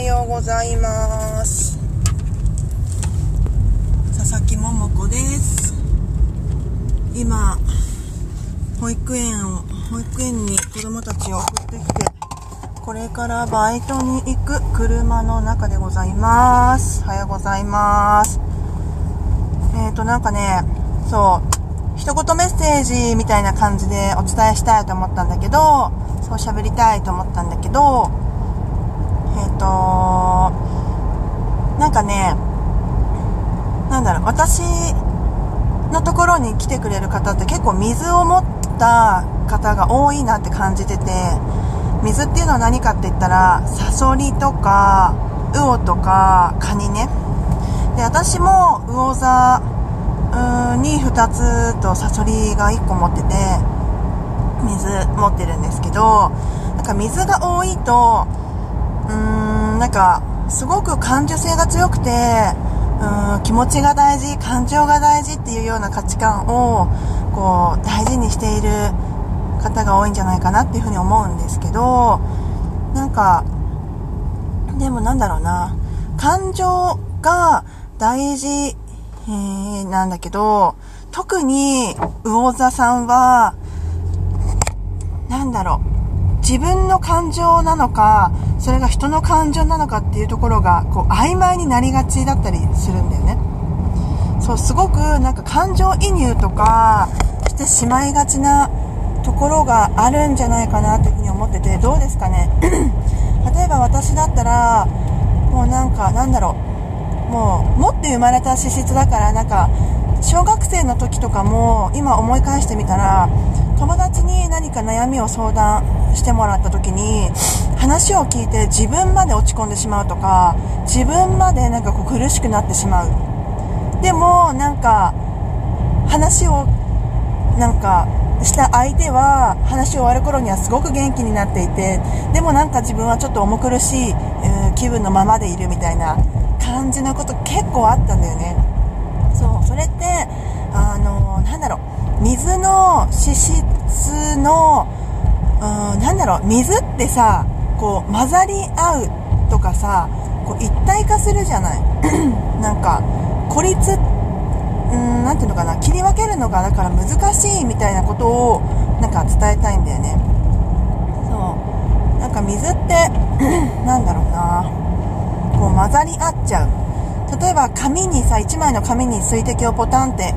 はようございます。佐々木桃子です。今保育園を保育園に子供たちを送ってきてこれからバイトに行く車の中でございます。おはようございます。えっ、ー、となんかねそう一言メッセージみたいな感じでお伝えしたいと思ったんだけどそう喋りたいと思ったんだけど、となんかねなんだろう私のところに来てくれる方って結構水を持った方が多いなって感じてて水っていうのは何かって言ったらサソリとか魚とかカニね。で私も魚座に2つとサソリが1個持ってて水持ってるんですけどなんか水が多いとなんかすごく感受性が強くてうん気持ちが大事感情が大事っていうような価値観をこう大事にしている方が多いんじゃないかなっていうふうに思うんですけどなんかでもなんだろうな。感情が大事、なんだけど特に魚座さんはなんだろう。自分の感情なのか、それが人の感情なのかっていうところが、こう、曖昧になりがちだったりするんだよね。そう、すごくなんか感情移入とかしてしまいがちなところがあるんじゃないかなというふうに思ってて、どうですかね。例えば私だったら、もうなんか、なんだろう。もう、持って生まれた資質だから、なんか、小学生の時とかも、今思い返してみたら、友達に何か悩みを相談してもらった時に話を聞いて自分まで落ち込んでしまうとか自分までなんかこう苦しくなってしまう。でもなんか話をなんかした相手は話を終わる頃にはすごく元気になっていてでもなんか自分はちょっと重苦しい、気分のままでいるみたいな。感じのこと結構あったんだよねそうそれってあのー、なんだろう水の脂質の、うん、なんだろう、水ってさ、こう、混ざり合うとかさ、こう一体化するじゃない。なんか、孤立、うん、なんていうのかな、切り分けるのがだから難しいみたいなことを、なんか伝えたいんだよね。そう。なんか水って、なんだろうな、混ざり合っちゃう。例えば紙にさ、1枚の紙に水滴をポタンって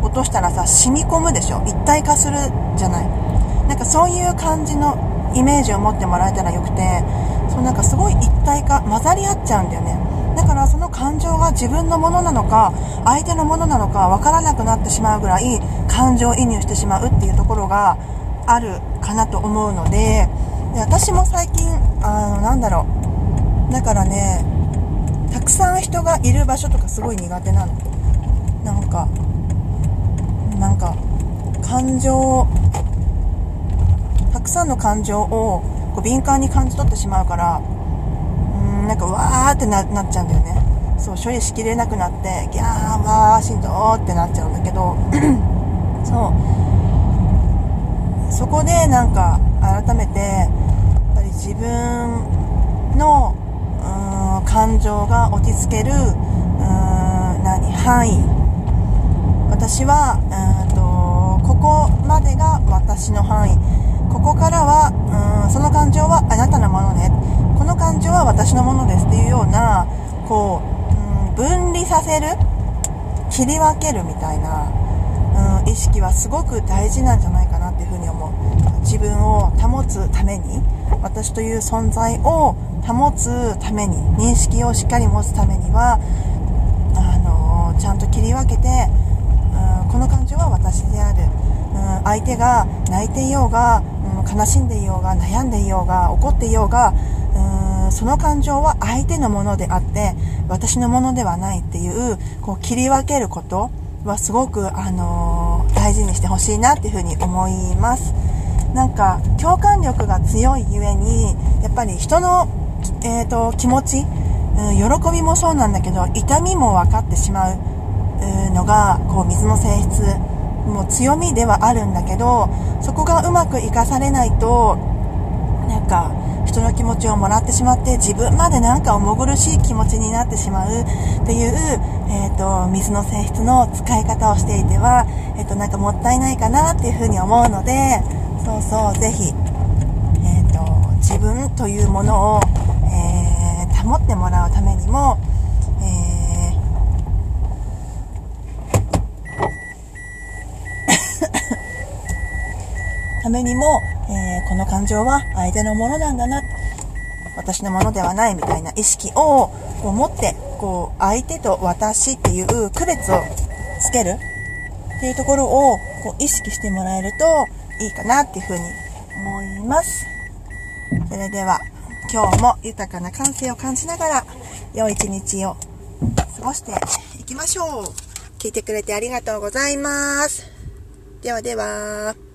落としたらさ染み込むでしょ。一体化するじゃない。なんかそういう感じのイメージを持ってもらえたらよくてそうなんかすごい一体化混ざり合っちゃうんだよね。だからその感情が自分のものなのか相手のものなのか分からなくなってしまうぐらい感情移入してしまうっていうところがあるかなと思うのでで私も最近あのなんだろう。だからねくさん人がいる場所とかすごい苦手なの。なんかなんか感情たくさんの感情をこう敏感に感じ取ってしまうからうんなんかわーってなっちゃうんだよね。そう処理しきれなくなってギャーわーしんどーってなっちゃうんだけど そう。そこでなんか改めてやっぱり自分の感情が落ち着けるうーん何範囲私は、うんと、ここまでが私の範囲。ここからは、うん、その感情はあなたのものね。この感情は私のものですっていうような、こう、うん、分離させる切り分けるみたいな、うん、意識はすごく大事なんじゃないかなっていうふうに思う。自分を保つために、私という存在を保つために、認識をしっかり持つためには、あのー、ちゃんと切り分けて、この感情は私である、うん、相手が泣いていようが、うん、悲しんでいようが悩んでいようが怒っていようが、うん、その感情は相手のものであって私のものではないっていうこう切り分けることはすごく、あのー、大事にしてほしいなっていうふうに思います。なんか共感力が強いゆえにやっぱり人の、えーと、気持ち、うん、喜びもそうなんだけど痛みも分かってしまうのがこう水の性質もう強みではあるんだけどそこがうまく活かされないとなんか人の気持ちをもらってしまって自分までなんか重苦しい気持ちになってしまうっていう、えーと、水の性質の使い方をしていては、えーと、なんかもったいないかなっていうふうに思うのでそうそうぜひ、えーと、自分というものを、えー、保ってもらうためにも、えーためにも、えー、この感情は相手のものなんだな、私のものではないみたいな意識をこう持って、こう、相手と私っていう区別をつけるっていうところをこう意識してもらえるといいかなっていうふうに思います。それでは、今日も豊かな感性を感じながら、良い一日を過ごしていきましょう。聞いてくれてありがとうございます。ではでは。